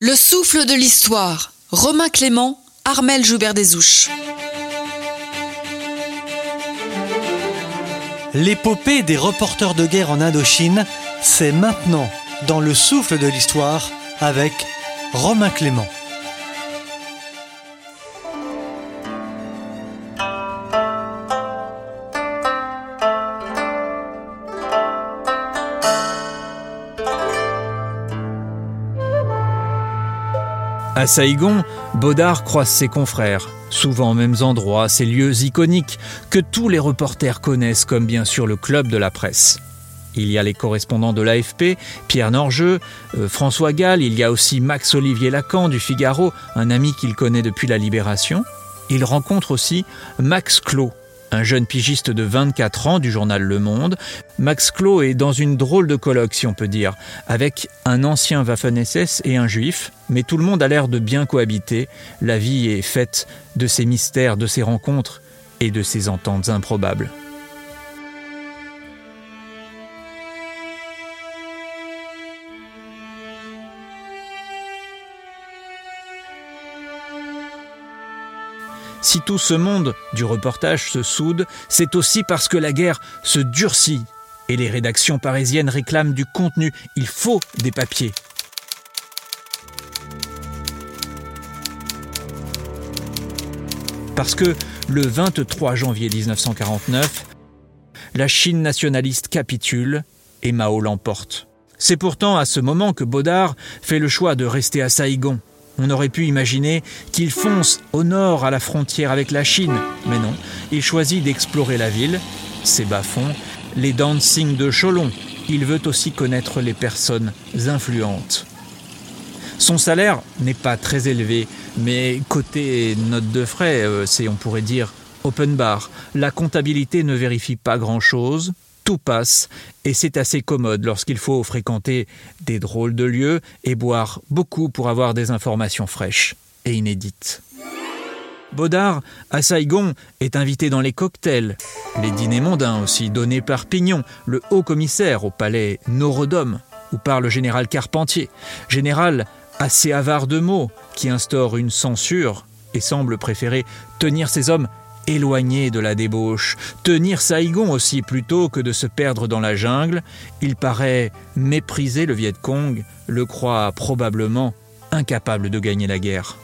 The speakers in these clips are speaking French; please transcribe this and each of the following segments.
Le souffle de l'histoire. Romain Clément, Armel Joubert Desouches. L'épopée des reporters de guerre en Indochine, c'est maintenant dans le souffle de l'histoire avec Romain Clément. À Saïgon, Baudard croise ses confrères, souvent aux mêmes endroits, ces lieux iconiques que tous les reporters connaissent, comme bien sûr le club de la presse. Il y a les correspondants de l'AFP, Pierre Norgeux, euh, François Gall, il y a aussi Max-Olivier Lacan du Figaro, un ami qu'il connaît depuis la Libération. Il rencontre aussi Max Clos, un jeune pigiste de 24 ans du journal Le Monde. Max Clos est dans une drôle de colloque, si on peut dire, avec un ancien Waffen-SS et un juif, mais tout le monde a l'air de bien cohabiter. La vie est faite de ces mystères, de ces rencontres et de ces ententes improbables. Tout ce monde du reportage se soude, c'est aussi parce que la guerre se durcit et les rédactions parisiennes réclament du contenu. Il faut des papiers. Parce que le 23 janvier 1949, la Chine nationaliste capitule et Mao l'emporte. C'est pourtant à ce moment que Baudard fait le choix de rester à Saïgon. On aurait pu imaginer qu'il fonce au nord à la frontière avec la Chine, mais non, il choisit d'explorer la ville, ses bas-fonds, les dancing de Cholon. Il veut aussi connaître les personnes influentes. Son salaire n'est pas très élevé, mais côté note de frais, euh, c'est on pourrait dire open bar. La comptabilité ne vérifie pas grand-chose, tout passe et c'est assez commode lorsqu'il faut fréquenter des drôles de lieux et boire beaucoup pour avoir des informations fraîches et inédites. Baudard, à Saïgon, est invité dans les cocktails, les dîners mondains aussi, donnés par Pignon, le haut commissaire au palais Norodom, ou par le général Carpentier, général assez avare de mots, qui instaure une censure et semble préférer tenir ses hommes éloigné de la débauche, tenir Saïgon aussi plutôt que de se perdre dans la jungle, il paraît mépriser le Viet Cong, le croit probablement incapable de gagner la guerre.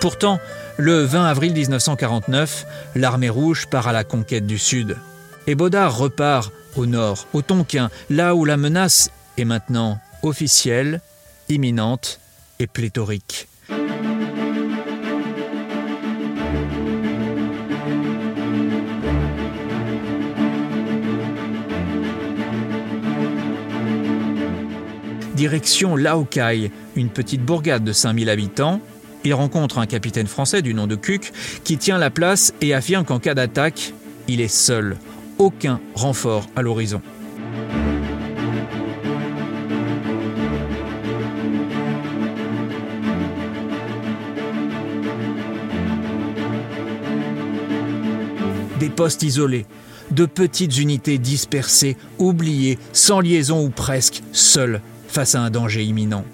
Pourtant, le 20 avril 1949, l'armée rouge part à la conquête du Sud. Et Baudard repart au nord, au Tonkin, là où la menace est maintenant officielle, imminente et pléthorique. Direction Laokai, une petite bourgade de 5000 habitants, il rencontre un capitaine français du nom de Cuc qui tient la place et affirme qu'en cas d'attaque, il est seul. Aucun renfort à l'horizon. Des postes isolés, de petites unités dispersées, oubliées, sans liaison ou presque, seules face à un danger imminent.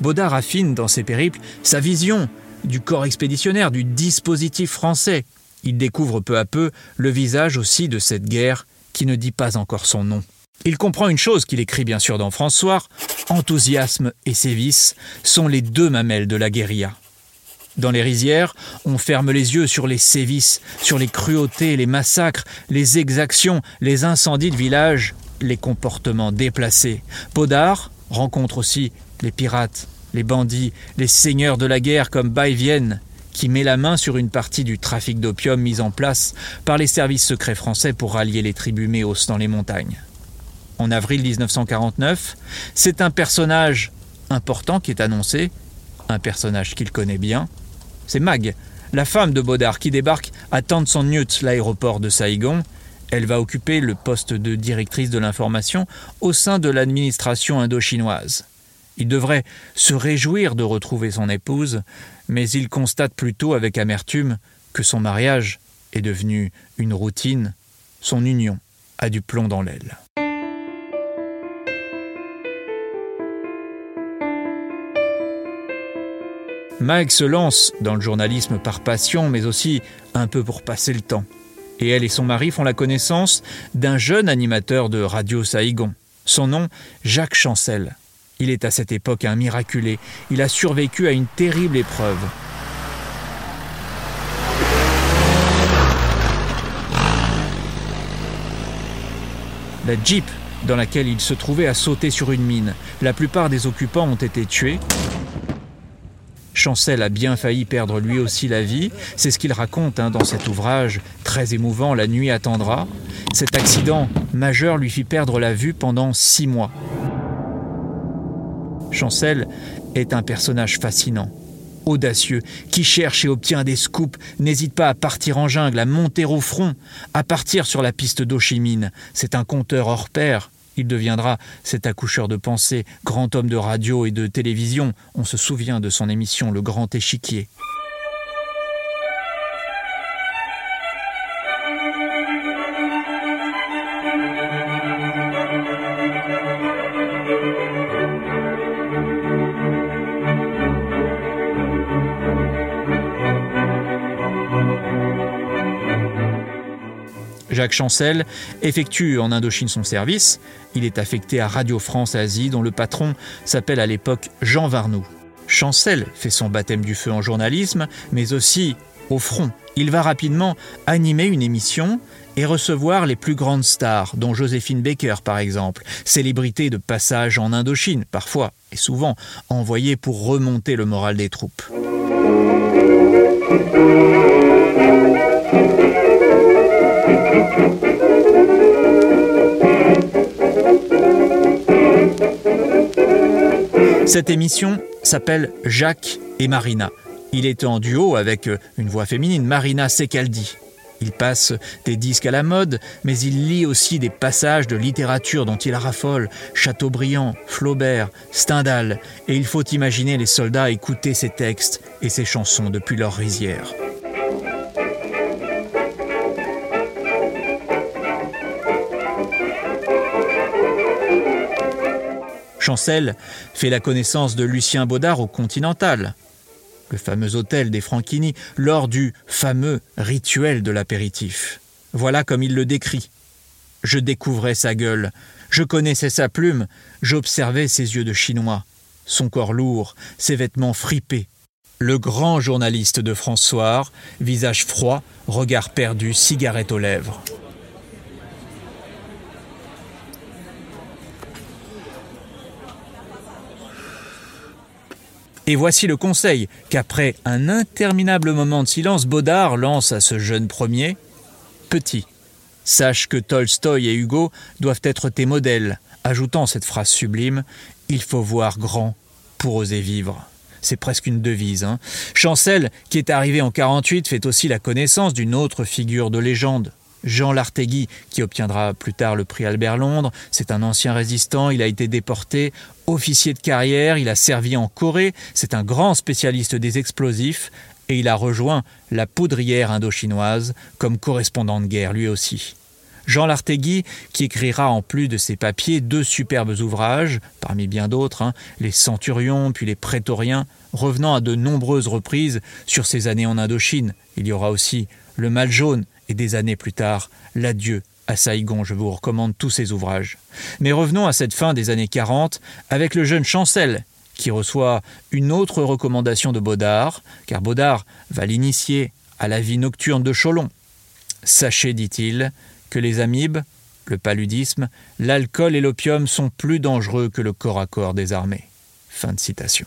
Baudard affine dans ses périples sa vision du corps expéditionnaire, du dispositif français. Il découvre peu à peu le visage aussi de cette guerre qui ne dit pas encore son nom. Il comprend une chose qu'il écrit bien sûr dans François, enthousiasme et sévices sont les deux mamelles de la guérilla. Dans les rizières, on ferme les yeux sur les sévices, sur les cruautés, les massacres, les exactions, les incendies de villages, les comportements déplacés. Baudard rencontre aussi les pirates, les bandits, les seigneurs de la guerre comme Bai Vienne, qui met la main sur une partie du trafic d'opium mis en place par les services secrets français pour rallier les tribus méos dans les montagnes. En avril 1949, c'est un personnage important qui est annoncé, un personnage qu'il connaît bien. C'est Mag, la femme de Baudard, qui débarque à Tan Son Nhut, l'aéroport de Saïgon. Elle va occuper le poste de directrice de l'information au sein de l'administration indo-chinoise. Il devrait se réjouir de retrouver son épouse, mais il constate plutôt avec amertume que son mariage est devenu une routine, son union a du plomb dans l'aile. Mag se lance dans le journalisme par passion, mais aussi un peu pour passer le temps. Et elle et son mari font la connaissance d'un jeune animateur de Radio Saïgon. Son nom, Jacques Chancel. Il est à cette époque un miraculé. Il a survécu à une terrible épreuve. La Jeep dans laquelle il se trouvait a sauté sur une mine. La plupart des occupants ont été tués. Chancel a bien failli perdre lui aussi la vie. C'est ce qu'il raconte hein, dans cet ouvrage très émouvant, La nuit attendra. Cet accident majeur lui fit perdre la vue pendant six mois. Chancel est un personnage fascinant, audacieux, qui cherche et obtient des scoops, n'hésite pas à partir en jungle, à monter au front, à partir sur la piste d'Ochimine. C'est un conteur hors pair, il deviendra cet accoucheur de pensée, grand homme de radio et de télévision. On se souvient de son émission Le Grand Échiquier. Jacques Chancel effectue en Indochine son service. Il est affecté à Radio France Asie, dont le patron s'appelle à l'époque Jean Varnoux. Chancel fait son baptême du feu en journalisme, mais aussi au front. Il va rapidement animer une émission et recevoir les plus grandes stars, dont Joséphine Baker par exemple, célébrité de passage en Indochine, parfois et souvent envoyée pour remonter le moral des troupes. Cette émission s'appelle Jacques et Marina. Il est en duo avec une voix féminine, Marina Secaldi. Il passe des disques à la mode, mais il lit aussi des passages de littérature dont il raffole, Chateaubriand, Flaubert, Stendhal, et il faut imaginer les soldats écouter ses textes et ses chansons depuis leur rizière. Chancel fait la connaissance de Lucien Baudard au Continental, le fameux hôtel des Franchini, lors du fameux rituel de l'apéritif. Voilà comme il le décrit. Je découvrais sa gueule, je connaissais sa plume, j'observais ses yeux de chinois, son corps lourd, ses vêtements fripés. Le grand journaliste de François, visage froid, regard perdu, cigarette aux lèvres. Et voici le conseil qu'après un interminable moment de silence, Baudard lance à ce jeune premier Petit, sache que Tolstoï et Hugo doivent être tes modèles, ajoutant cette phrase sublime Il faut voir grand pour oser vivre. C'est presque une devise. Hein. Chancel, qui est arrivé en 48, fait aussi la connaissance d'une autre figure de légende, Jean Lartegui, qui obtiendra plus tard le prix Albert Londres. C'est un ancien résistant, il a été déporté, officier de carrière, il a servi en Corée, c'est un grand spécialiste des explosifs, et il a rejoint la poudrière indochinoise comme correspondant de guerre lui aussi. Jean Lartegui, qui écrira en plus de ses papiers deux superbes ouvrages, parmi bien d'autres, hein, Les Centurions puis Les Prétoriens, revenant à de nombreuses reprises sur ses années en Indochine. Il y aura aussi Le Mal jaune et des années plus tard, l'adieu à Saïgon. Je vous recommande tous ces ouvrages. Mais revenons à cette fin des années 40 avec le jeune Chancel qui reçoit une autre recommandation de Baudard, car Baudard va l'initier à la vie nocturne de Cholon. Sachez, dit-il, que les amibes, le paludisme, l'alcool et l'opium sont plus dangereux que le corps à corps des armées. Fin de citation.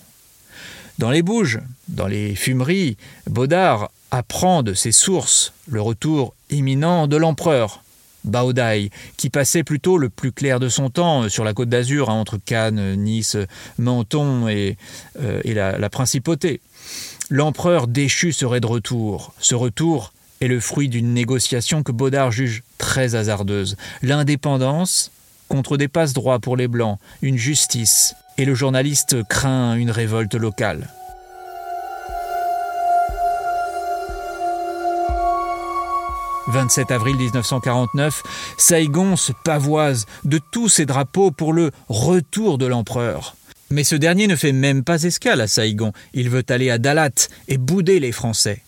Dans les bouges, dans les fumeries, Baudard apprend de ses sources le retour imminent de l'empereur, Baodai, qui passait plutôt le plus clair de son temps sur la côte d'Azur, hein, entre Cannes, Nice, Menton et, euh, la, la principauté. L'empereur déchu serait de retour. Ce retour est le fruit d'une négociation que Baudard juge très hasardeuse. L'indépendance contre des passe-droits pour les Blancs, une justice, et le journaliste craint une révolte locale. « 27 avril 1949, Saigon se pavoise de tous ses drapeaux pour le retour de l'empereur. Mais ce dernier ne fait même pas escale à Saigon. Il veut aller à Dalat et bouder les Français.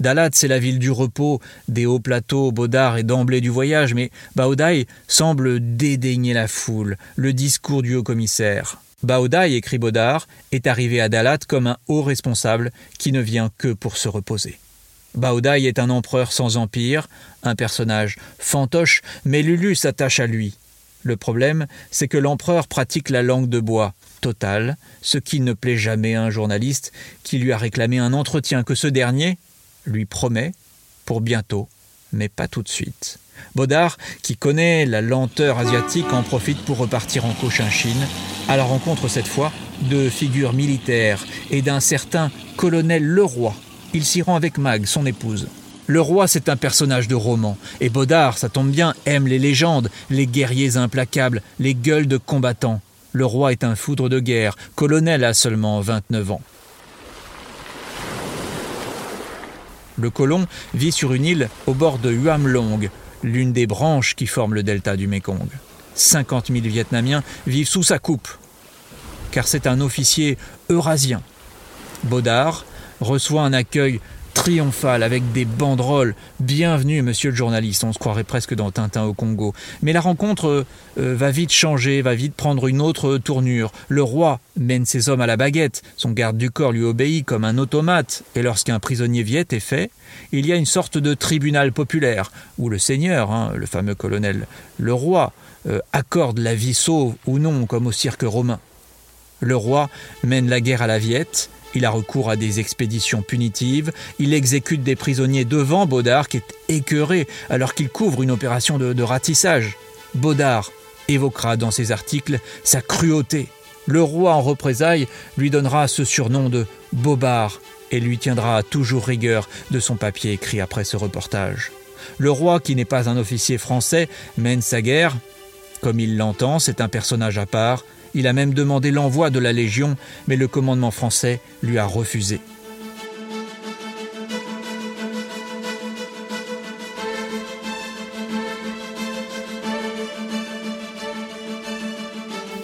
Dalat, c'est la ville du repos, des hauts plateaux, Baudard et d'emblée du voyage, mais Baodaï semble dédaigner la foule, le discours du haut-commissaire. Baodaï, écrit Baudard, est arrivé à Dalat comme un haut responsable qui ne vient que pour se reposer. Baodaï est un empereur sans empire, un personnage fantoche, mais Lulu s'attache à lui. Le problème, c'est que l'empereur pratique la langue de bois, totale, ce qui ne plaît jamais à un journaliste qui lui a réclamé un entretien que ce dernier lui promet pour bientôt, mais pas tout de suite. Baudard, qui connaît la lenteur asiatique, en profite pour repartir en Cochinchine, à la rencontre cette fois de figures militaires et d'un certain colonel Leroy. Il s'y rend avec Mag, son épouse. Le roi, c'est un personnage de roman, et Baudard, ça tombe bien, aime les légendes, les guerriers implacables, les gueules de combattants. Le roi est un foudre de guerre, colonel à seulement 29 ans. Le colon vit sur une île au bord de Huamlong, l'une des branches qui forment le delta du Mekong. 50 000 Vietnamiens vivent sous sa coupe, car c'est un officier eurasien. Baudard reçoit un accueil triomphal avec des banderoles. Bienvenue, monsieur le journaliste. On se croirait presque dans Tintin au Congo. Mais la rencontre euh, va vite changer, va vite prendre une autre tournure. Le roi mène ses hommes à la baguette. Son garde du corps lui obéit comme un automate. Et lorsqu'un prisonnier viet est fait, il y a une sorte de tribunal populaire où le seigneur, hein, le fameux colonel, le roi, euh, accorde la vie sauve ou non, comme au cirque romain. Le roi mène la guerre à la Viette il a recours à des expéditions punitives, il exécute des prisonniers devant Baudard qui est écœuré alors qu'il couvre une opération de, ratissage. Baudard évoquera dans ses articles sa cruauté. Le roi en représailles lui donnera ce surnom de Bobard et lui tiendra toujours rigueur de son papier écrit après ce reportage. Le roi, qui n'est pas un officier français, mène sa guerre. Comme il l'entend, c'est un personnage à part, il a même demandé l'envoi de la Légion, mais le commandement français lui a refusé.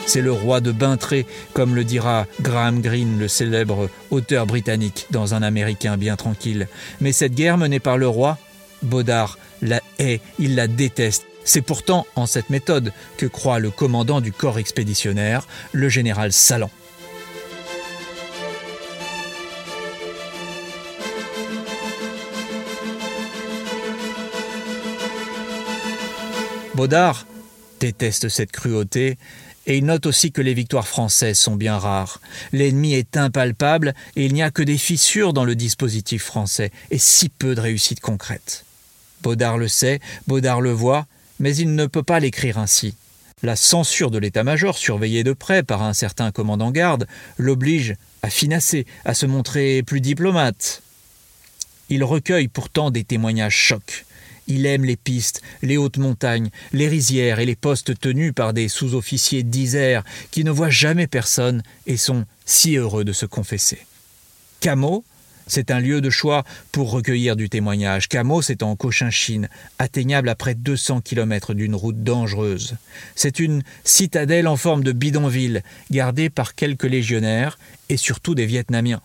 C'est le roi de Bintré, comme le dira Graham Greene, le célèbre auteur britannique, dans Un Américain bien tranquille. Mais cette guerre menée par le roi, Baudard la hait, il la déteste, c'est pourtant en cette méthode que croit le commandant du corps expéditionnaire, le général Salan. Baudard déteste cette cruauté et il note aussi que les victoires françaises sont bien rares. L'ennemi est impalpable et il n'y a que des fissures dans le dispositif français et si peu de réussites concrètes. Baudard le sait, Baudard le voit, mais il ne peut pas l'écrire ainsi. La censure de l'état-major, surveillée de près par un certain commandant garde, l'oblige à finasser, à se montrer plus diplomate. Il recueille pourtant des témoignages chocs. Il aime les pistes, les hautes montagnes, les rizières et les postes tenus par des sous-officiers d'Isère qui ne voient jamais personne et sont si heureux de se confesser. Cameau, c'est un lieu de choix pour recueillir du témoignage. Camos est en Cochinchine, atteignable à près de 200 km d'une route dangereuse. C'est une citadelle en forme de bidonville, gardée par quelques légionnaires et surtout des Vietnamiens.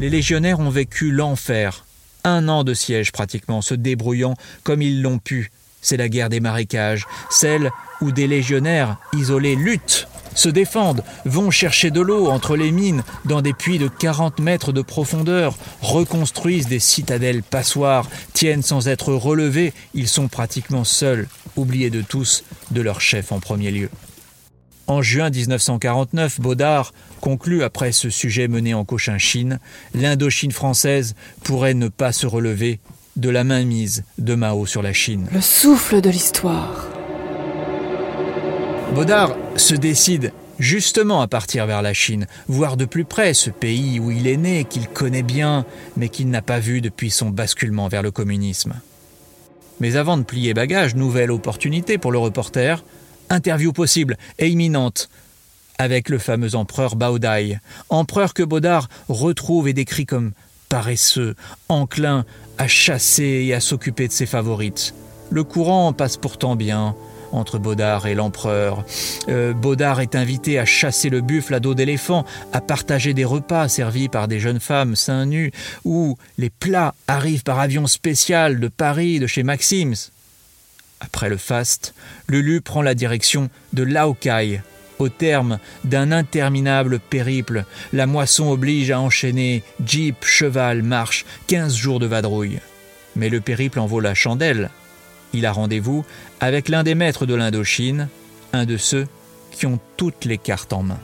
Les légionnaires ont vécu l'enfer, un an de siège pratiquement, se débrouillant comme ils l'ont pu. C'est la guerre des marécages, celle où des légionnaires isolés luttent se défendent, vont chercher de l'eau entre les mines dans des puits de 40 mètres de profondeur, reconstruisent des citadelles passoires, tiennent sans être relevés, ils sont pratiquement seuls, oubliés de tous, de leur chef en premier lieu. En juin 1949, Baudard conclut après ce sujet mené en Cochinchine, l'Indochine française pourrait ne pas se relever de la mainmise de Mao sur la Chine. Le souffle de l'histoire. Baudard se décide justement à partir vers la Chine, voir de plus près ce pays où il est né, qu'il connaît bien, mais qu'il n'a pas vu depuis son basculement vers le communisme. Mais avant de plier bagage, nouvelle opportunité pour le reporter, interview possible et imminente avec le fameux empereur Baodai, empereur que Baudard retrouve et décrit comme paresseux, enclin à chasser et à s'occuper de ses favorites. Le courant passe pourtant bien entre Baudard et l'empereur. Euh, Baudard est invité à chasser le buffle à dos d'éléphant, à partager des repas servis par des jeunes femmes seins nus, où les plats arrivent par avion spécial de Paris, de chez Maxims. Après le faste, Lulu prend la direction de Laokai, au terme d'un interminable périple, la moisson oblige à enchaîner jeep, cheval, marche, quinze jours de vadrouille. Mais le périple en vaut la chandelle. Il a rendez-vous avec l'un des maîtres de l'Indochine, un de ceux qui ont toutes les cartes en main.